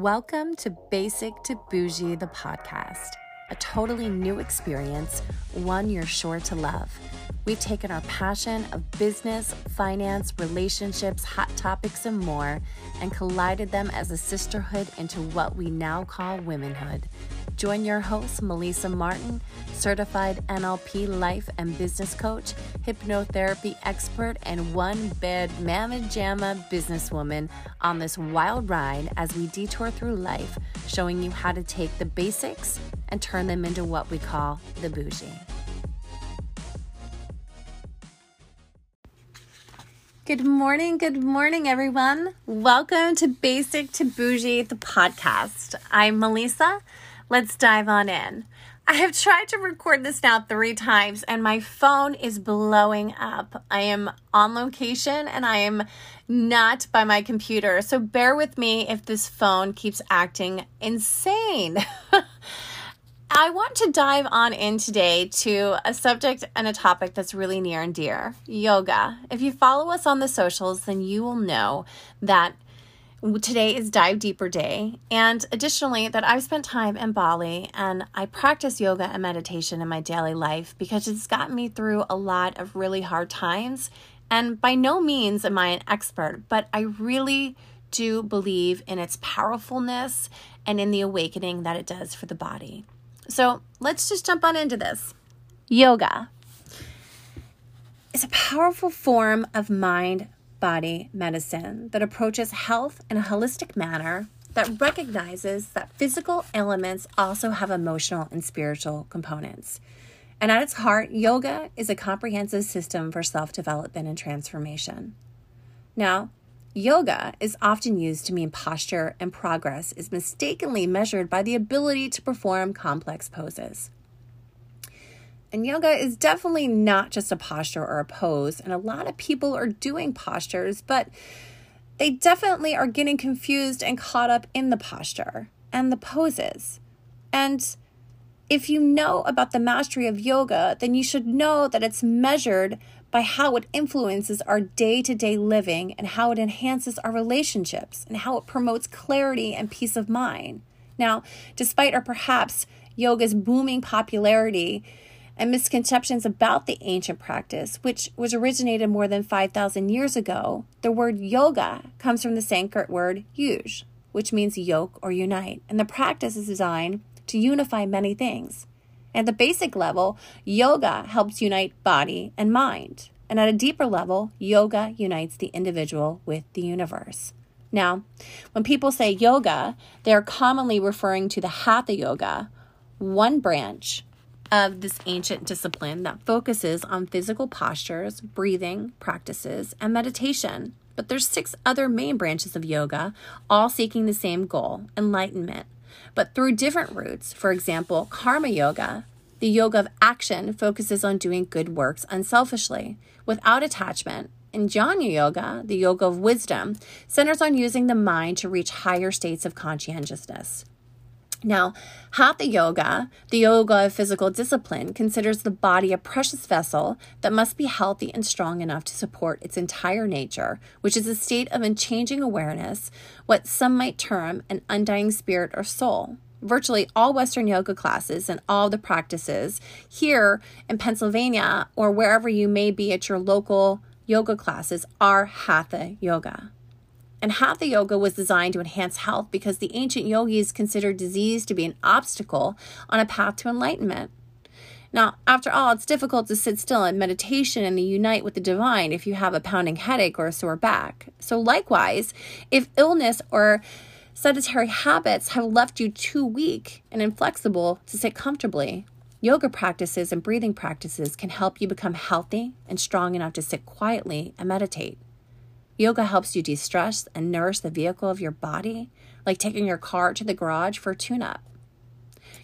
Welcome to Basic to Bougie, the podcast, a totally new experience, one you're sure to love. We've taken our passion of business, finance, relationships, hot topics, and more and collided them as a sisterhood into what we now call womenhood. Join your host, Melissa Martin, certified NLP life and business coach, hypnotherapy expert, and one bed mamma jamma businesswoman on this wild ride as we detour through life, showing you how to take the basics and turn them into what we call the bougie. Good morning, good morning, everyone. Welcome to Basic to Bougie, the podcast. I'm Melissa. Let's dive on in. I have tried to record this now three times and my phone is blowing up. I am on location and I am not by my computer. So bear with me if this phone keeps acting insane. I want to dive on in today to a subject and a topic that's really near and dear yoga. If you follow us on the socials, then you will know that today is Dive Deeper Day. And additionally, that I've spent time in Bali and I practice yoga and meditation in my daily life because it's gotten me through a lot of really hard times. And by no means am I an expert, but I really do believe in its powerfulness and in the awakening that it does for the body. So let's just jump on into this. Yoga is a powerful form of mind body medicine that approaches health in a holistic manner that recognizes that physical elements also have emotional and spiritual components. And at its heart, yoga is a comprehensive system for self development and transformation. Now, Yoga is often used to mean posture, and progress is mistakenly measured by the ability to perform complex poses. And yoga is definitely not just a posture or a pose, and a lot of people are doing postures, but they definitely are getting confused and caught up in the posture and the poses. And if you know about the mastery of yoga, then you should know that it's measured by how it influences our day to day living and how it enhances our relationships and how it promotes clarity and peace of mind. Now, despite or perhaps yoga's booming popularity and misconceptions about the ancient practice, which was originated more than 5,000 years ago, the word yoga comes from the Sanskrit word yuj, which means yoke or unite, and the practice is designed to unify many things. At the basic level, yoga helps unite body and mind. And at a deeper level, yoga unites the individual with the universe. Now, when people say yoga, they are commonly referring to the Hatha Yoga, one branch of this ancient discipline that focuses on physical postures, breathing practices, and meditation. But there's six other main branches of yoga, all seeking the same goal, enlightenment but through different routes. For example, karma yoga, the yoga of action, focuses on doing good works unselfishly, without attachment. And Jnana Yoga, the yoga of wisdom, centers on using the mind to reach higher states of conscientiousness. Now, Hatha Yoga, the yoga of physical discipline, considers the body a precious vessel that must be healthy and strong enough to support its entire nature, which is a state of unchanging awareness, what some might term an undying spirit or soul. Virtually all Western yoga classes and all the practices here in Pennsylvania or wherever you may be at your local yoga classes are Hatha Yoga. And Hatha Yoga was designed to enhance health because the ancient yogis considered disease to be an obstacle on a path to enlightenment. Now, after all, it's difficult to sit still in meditation and unite with the divine if you have a pounding headache or a sore back. So, likewise, if illness or sedentary habits have left you too weak and inflexible to sit comfortably, yoga practices and breathing practices can help you become healthy and strong enough to sit quietly and meditate. Yoga helps you de stress and nourish the vehicle of your body, like taking your car to the garage for a tune up.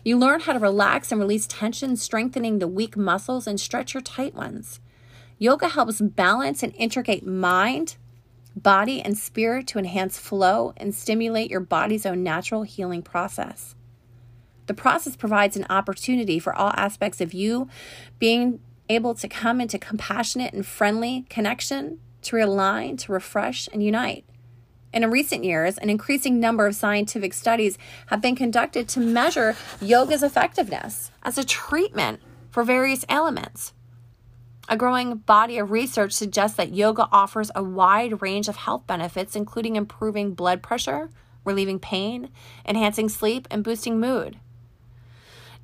You learn how to relax and release tension, strengthening the weak muscles and stretch your tight ones. Yoga helps balance and integrate mind, body, and spirit to enhance flow and stimulate your body's own natural healing process. The process provides an opportunity for all aspects of you being able to come into compassionate and friendly connection to realign, to refresh, and unite. And in recent years, an increasing number of scientific studies have been conducted to measure yoga's effectiveness as a treatment for various ailments. A growing body of research suggests that yoga offers a wide range of health benefits, including improving blood pressure, relieving pain, enhancing sleep, and boosting mood.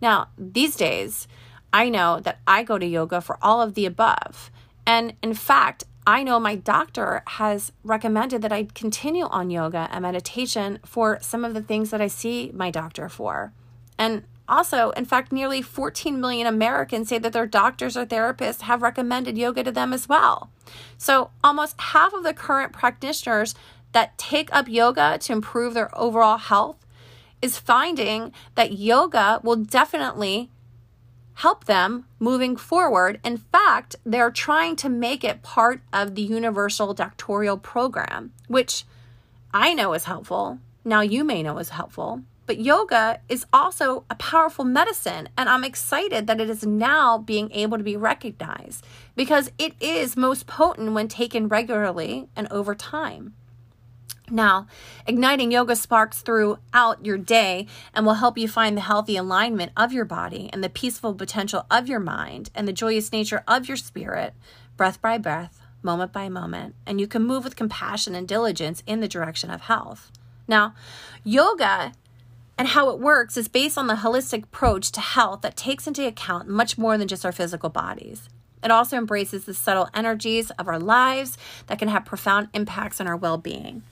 Now, these days, I know that I go to yoga for all of the above. And in fact, I know my doctor has recommended that I continue on yoga and meditation for some of the things that I see my doctor for. And also, in fact, nearly 14 million Americans say that their doctors or therapists have recommended yoga to them as well. So, almost half of the current practitioners that take up yoga to improve their overall health is finding that yoga will definitely help them moving forward. In fact, they're trying to make it part of the universal doctoral program, which I know is helpful. Now, you may know is helpful. But yoga is also a powerful medicine, and I'm excited that it is now being able to be recognized because it is most potent when taken regularly and over time. Now, igniting yoga sparks throughout your day and will help you find the healthy alignment of your body and the peaceful potential of your mind and the joyous nature of your spirit, breath by breath, moment by moment, and you can move with compassion and diligence in the direction of health. Now, yoga and how it works is based on the holistic approach to health that takes into account much more than just our physical bodies. It also embraces the subtle energies of our lives that can have profound impacts on our well being.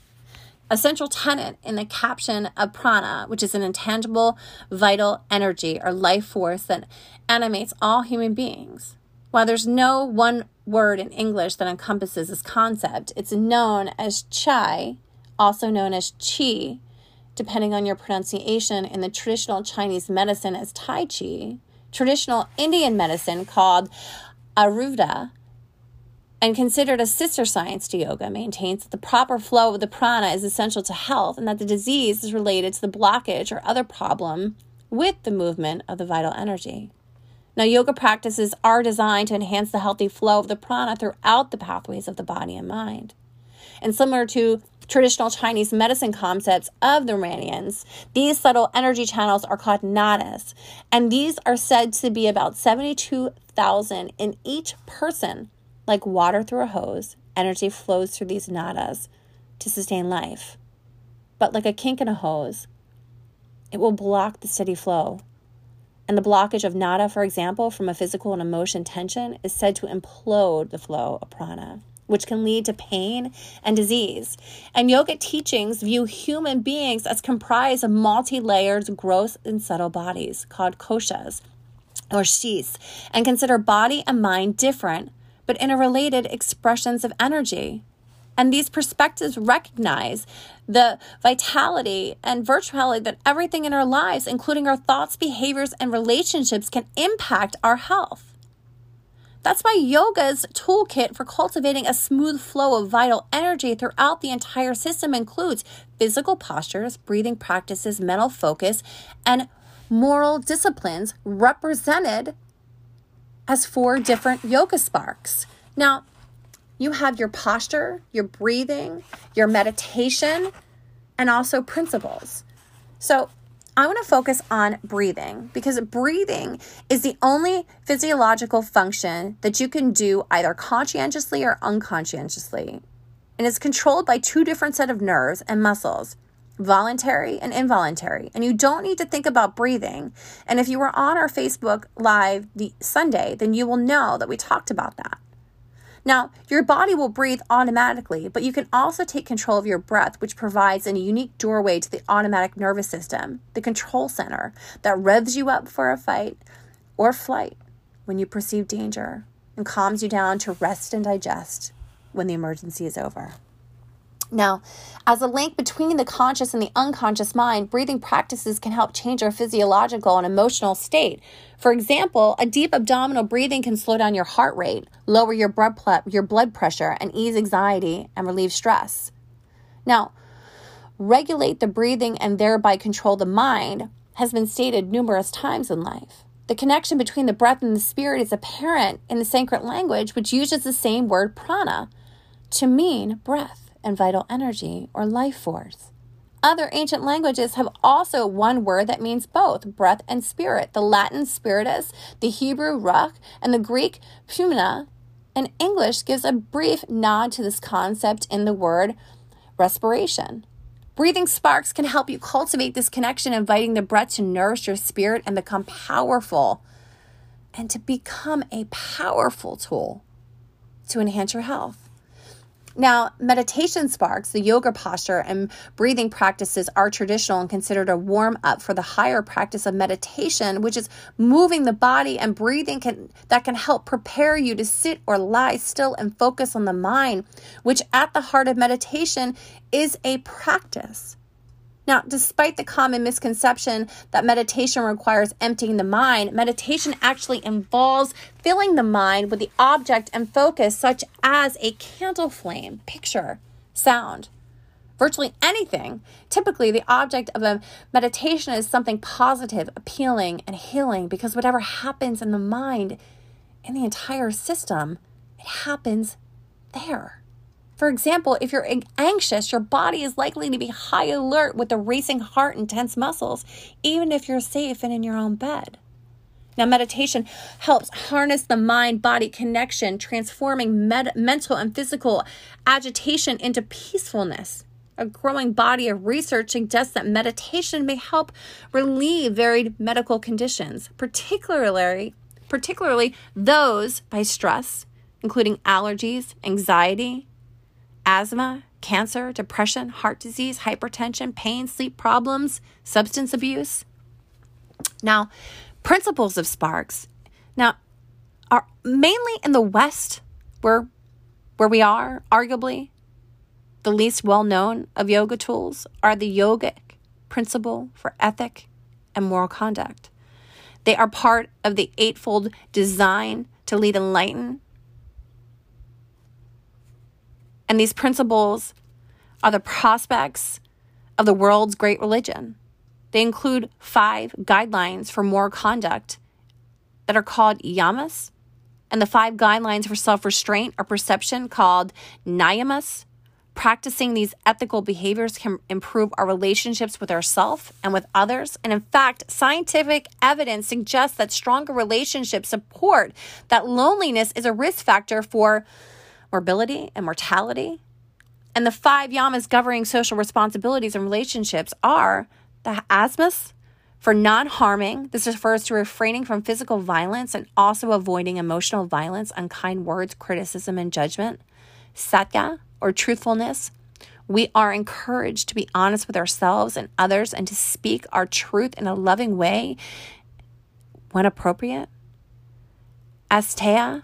A central tenet in the caption of prana, which is an intangible, vital energy or life force that animates all human beings. While there's no one word in English that encompasses this concept, it's known as chai, also known as qi, depending on your pronunciation in the traditional Chinese medicine as Tai Chi, traditional Indian medicine called Ayurveda, and considered a sister science to yoga, maintains that the proper flow of the prana is essential to health and that the disease is related to the blockage or other problem with the movement of the vital energy. Now, yoga practices are designed to enhance the healthy flow of the prana throughout the pathways of the body and mind. And similar to traditional Chinese medicine concepts of the meridians, these subtle energy channels are called nadas, and these are said to be about 72,000 in each person like water through a hose, energy flows through these nadas to sustain life. But like a kink in a hose, it will block the steady flow. And the blockage of nada, for example, from a physical and emotion tension, is said to implode the flow of prana, which can lead to pain and disease. And yoga teachings view human beings as comprised of multi layered, gross and subtle bodies called koshas or sheaths and consider body and mind different but interrelated expressions of energy. And these perspectives recognize the vitality and virtuality that everything in our lives, including our thoughts, behaviors, and relationships, can impact our health. That's why yoga's toolkit for cultivating a smooth flow of vital energy throughout the entire system includes physical postures, breathing practices, mental focus, and moral disciplines represented as four different yoga sparks. Now, you have your posture, your breathing, your meditation, and also principles. So, I want to focus on breathing because breathing is the only physiological function that you can do either conscientiously or unconsciously. And it's controlled by two different set of nerves and muscles voluntary and involuntary. And you don't need to think about breathing. And if you were on our Facebook Live the Sunday, then you will know that we talked about that. Now, your body will breathe automatically, but you can also take control of your breath, which provides a unique doorway to the automatic nervous system, the control center that revs you up for a fight or flight when you perceive danger and calms you down to rest and digest when the emergency is over. Now, as a link between the conscious and the unconscious mind, breathing practices can help change our physiological and emotional state. For example, a deep abdominal breathing can slow down your heart rate, lower your blood, your blood pressure, and ease anxiety and relieve stress. Now, regulate the breathing and thereby control the mind has been stated numerous times in life. The connection between the breath and the spirit is apparent in the Sanskrit language, which uses the same word prana to mean breath and vital energy or life force. Other ancient languages have also one word that means both breath and spirit. The Latin spiritus, the Hebrew ruach, and the Greek pneuma. And English gives a brief nod to this concept in the word respiration. Breathing sparks can help you cultivate this connection, inviting the breath to nourish your spirit and become powerful and to become a powerful tool to enhance your health. Now, meditation sparks, the yoga posture and breathing practices are traditional and considered a warm up for the higher practice of meditation, which is moving the body and breathing can, that can help prepare you to sit or lie still and focus on the mind, which at the heart of meditation is a practice. Now, despite the common misconception that meditation requires emptying the mind, meditation actually involves filling the mind with the object and focus, such as a candle flame, picture, sound, virtually anything. Typically, the object of a meditation is something positive, appealing, and healing because whatever happens in the mind, in the entire system, it happens there. For example, if you're anxious, your body is likely to be high alert with a racing heart and tense muscles, even if you're safe and in your own bed. Now, meditation helps harness the mind body connection, transforming med- mental and physical agitation into peacefulness. A growing body of research suggests that meditation may help relieve varied medical conditions, particularly, particularly those by stress, including allergies, anxiety, asthma, cancer, depression, heart disease, hypertension, pain, sleep problems, substance abuse. Now, principles of sparks now are mainly in the West where where we are, arguably the least well known of yoga tools are the yogic principle for ethic and moral conduct. They are part of the eightfold design to lead enlighten and these principles are the prospects of the world's great religion. They include five guidelines for moral conduct that are called yamas, and the five guidelines for self restraint or perception called niyamas. Practicing these ethical behaviors can improve our relationships with ourselves and with others. And in fact, scientific evidence suggests that stronger relationships support that loneliness is a risk factor for morbidity and mortality. And the five yamas governing social responsibilities and relationships are the asmas for non harming. This refers to refraining from physical violence and also avoiding emotional violence, unkind words, criticism, and judgment. Satya or truthfulness. We are encouraged to be honest with ourselves and others and to speak our truth in a loving way when appropriate. Asteya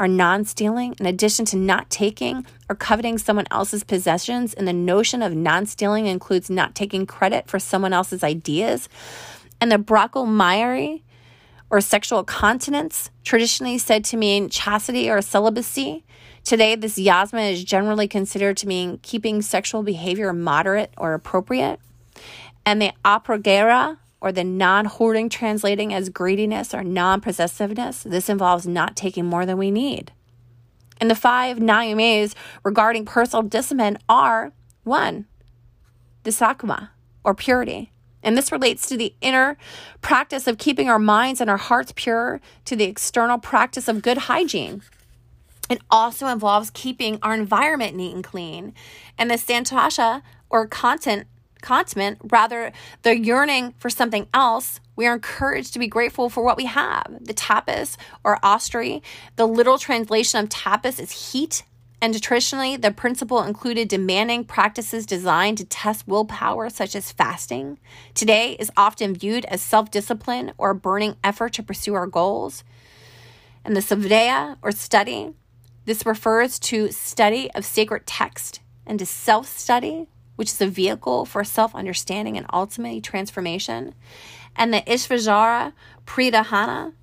are non stealing, in addition to not taking or coveting someone else's possessions. And the notion of non stealing includes not taking credit for someone else's ideas. And the brahmacharya or sexual continence, traditionally said to mean chastity or celibacy. Today, this yasma is generally considered to mean keeping sexual behavior moderate or appropriate. And the apragara or the non hoarding translating as greediness or non possessiveness. This involves not taking more than we need. And the five niyamas regarding personal discipline are one, the sakama or purity. And this relates to the inner practice of keeping our minds and our hearts pure, to the external practice of good hygiene. It also involves keeping our environment neat and clean. And the santosha or content contentment, rather the yearning for something else, we are encouraged to be grateful for what we have. The tapas or ostri, the literal translation of tapas is heat. And traditionally, the principle included demanding practices designed to test willpower, such as fasting. Today is often viewed as self discipline or a burning effort to pursue our goals. And the Svadhyaya or study, this refers to study of sacred text and to self study, which is a vehicle for self understanding and ultimately transformation, and the Ishvara Pranidhana,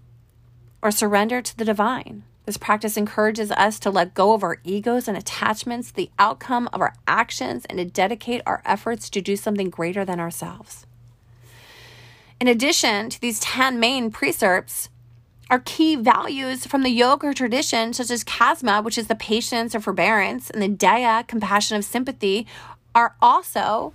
or surrender to the divine. This practice encourages us to let go of our egos and attachments, the outcome of our actions, and to dedicate our efforts to do something greater than ourselves. In addition to these 10 main precepts, our key values from the yoga tradition, such as Kasma, which is the patience or forbearance, and the Daya, compassion of sympathy, are also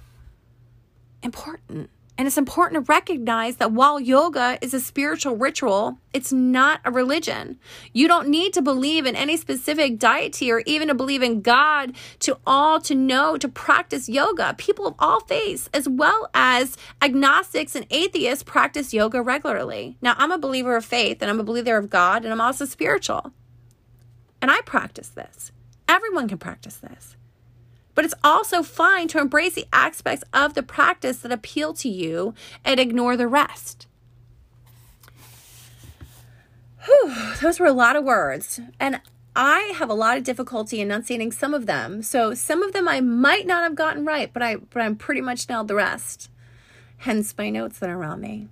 important. And it's important to recognize that while yoga is a spiritual ritual, it's not a religion. You don't need to believe in any specific deity or even to believe in God to all to know to practice yoga. People of all faiths, as well as agnostics and atheists, practice yoga regularly. Now, I'm a believer of faith and I'm a believer of God and I'm also spiritual. And I practice this. Everyone can practice this. But it's also fine to embrace the aspects of the practice that appeal to you and ignore the rest. Whew, those were a lot of words. And I have a lot of difficulty enunciating some of them. So some of them I might not have gotten right, but I but I'm pretty much nailed the rest. Hence my notes that are around me.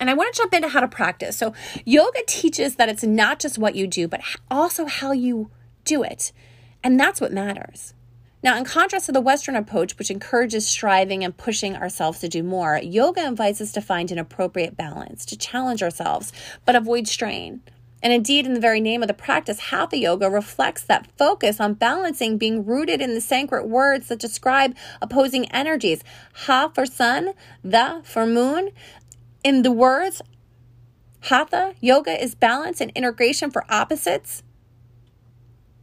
And I want to jump into how to practice. So yoga teaches that it's not just what you do, but also how you do it. And that's what matters. Now, in contrast to the Western approach, which encourages striving and pushing ourselves to do more, yoga invites us to find an appropriate balance, to challenge ourselves, but avoid strain. And indeed, in the very name of the practice, Hatha Yoga reflects that focus on balancing being rooted in the Sanskrit words that describe opposing energies. Ha for sun, tha for moon. In the words, Hatha Yoga is balance and integration for opposites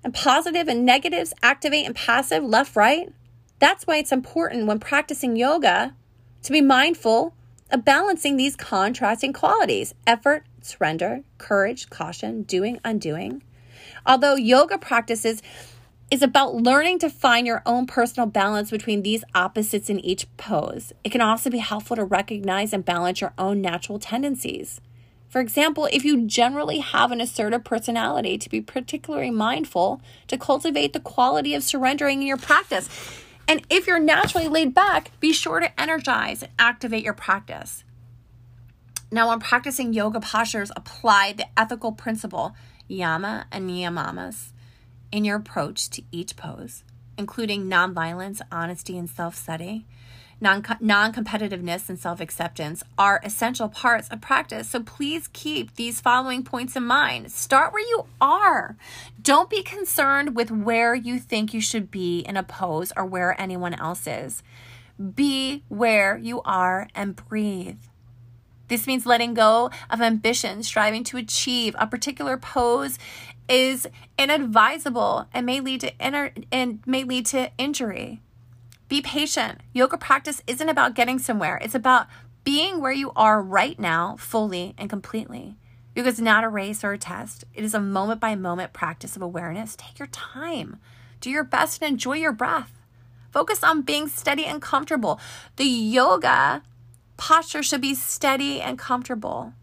and positive and negatives, activate and passive, left, right. That's why it's important when practicing yoga to be mindful of balancing these contrasting qualities effort, surrender, courage, caution, doing, undoing. Although yoga practices is about learning to find your own personal balance between these opposites in each pose. It can also be helpful to recognize and balance your own natural tendencies. For example, if you generally have an assertive personality, to be particularly mindful to cultivate the quality of surrendering in your practice. And if you're naturally laid back, be sure to energize and activate your practice. Now, when practicing yoga postures, apply the ethical principle yama and niyamamas in your approach to each pose, including nonviolence, honesty, and self study non competitiveness, and self acceptance are essential parts of practice. So please keep these following points in mind. Start where you are. Don't be concerned with where you think you should be in a pose or where anyone else is. Be where you are and breathe. This means letting go of ambition, striving to achieve a particular pose is inadvisable and may lead to inner and may lead to injury. Be patient. Yoga practice isn't about getting somewhere, it's about being where you are right now, fully and completely. Yoga is not a race or a test, it is a moment by moment practice of awareness. Take your time, do your best, and enjoy your breath. Focus on being steady and comfortable. The yoga posture should be steady and comfortable.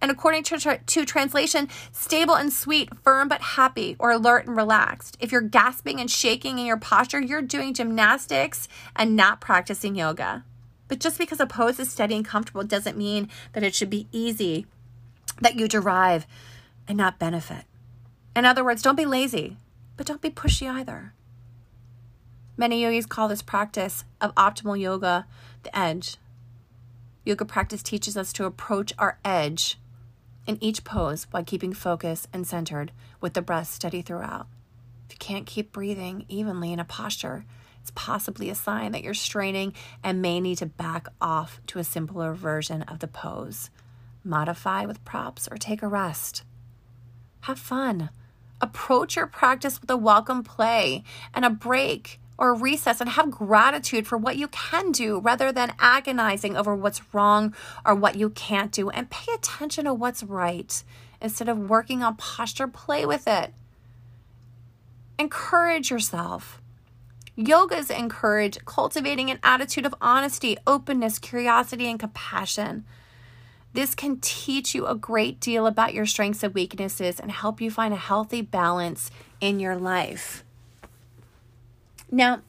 And according to, to translation, stable and sweet, firm but happy, or alert and relaxed. If you're gasping and shaking in your posture, you're doing gymnastics and not practicing yoga. But just because a pose is steady and comfortable doesn't mean that it should be easy, that you derive and not benefit. In other words, don't be lazy, but don't be pushy either. Many yogis call this practice of optimal yoga the edge. Yoga practice teaches us to approach our edge in each pose while keeping focus and centered with the breath steady throughout. If you can't keep breathing evenly in a posture, it's possibly a sign that you're straining and may need to back off to a simpler version of the pose. Modify with props or take a rest. Have fun. Approach your practice with a welcome play and a break or recess and have gratitude for what you can do rather than agonizing over what's wrong or what you can't do. And pay attention to what's right instead of working on posture, play with it. Encourage yourself. Yogas encourage cultivating an attitude of honesty, openness, curiosity, and compassion. This can teach you a great deal about your strengths and weaknesses and help you find a healthy balance in your life. Now,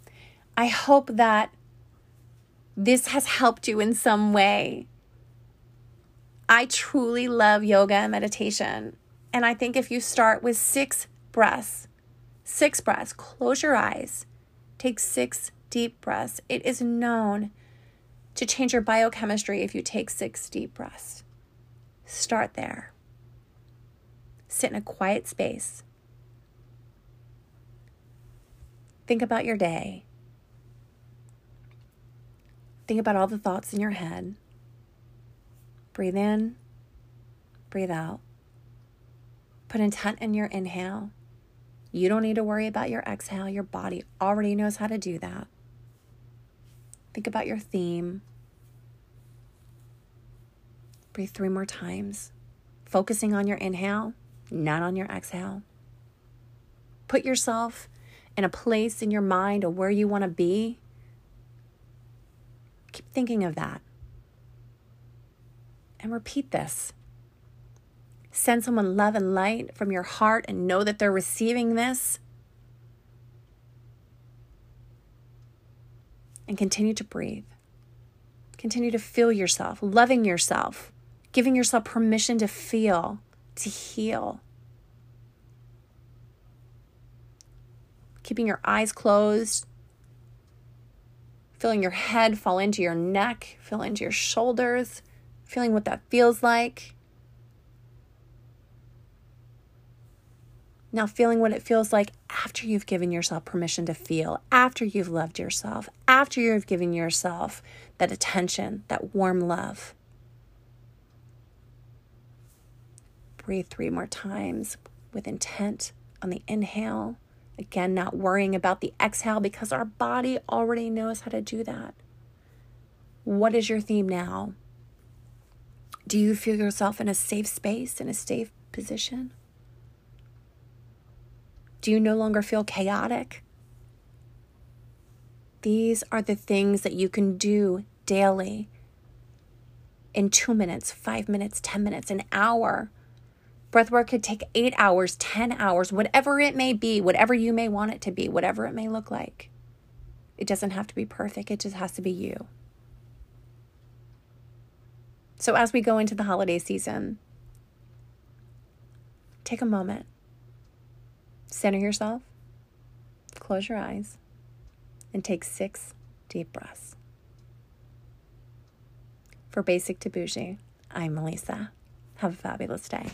I hope that this has helped you in some way. I truly love yoga and meditation. And I think if you start with six breaths, six breaths, close your eyes, take six deep breaths. It is known to change your biochemistry if you take six deep breaths. Start there. Sit in a quiet space. Think about your day. Think about all the thoughts in your head. Breathe in, breathe out. Put intent in your inhale. You don't need to worry about your exhale. Your body already knows how to do that. Think about your theme. Breathe three more times, focusing on your inhale, not on your exhale. Put yourself in a place in your mind or where you want to be Keep thinking of that. And repeat this. Send someone love and light from your heart and know that they're receiving this. And continue to breathe. Continue to feel yourself, loving yourself, giving yourself permission to feel, to heal. Keeping your eyes closed, feeling your head fall into your neck, feel into your shoulders, feeling what that feels like. Now, feeling what it feels like after you've given yourself permission to feel, after you've loved yourself, after you've given yourself that attention, that warm love. Breathe three more times with intent on the inhale Again, not worrying about the exhale because our body already knows how to do that. What is your theme now? Do you feel yourself in a safe space, in a safe position? Do you no longer feel chaotic? These are the things that you can do daily in two minutes, five minutes, 10 minutes, an hour Breathwork could take eight hours, 10 hours, whatever it may be, whatever you may want it to be, whatever it may look like. It doesn't have to be perfect, it just has to be you. So, as we go into the holiday season, take a moment, center yourself, close your eyes, and take six deep breaths. For Basic to Bougie, I'm Melissa. Have a fabulous day.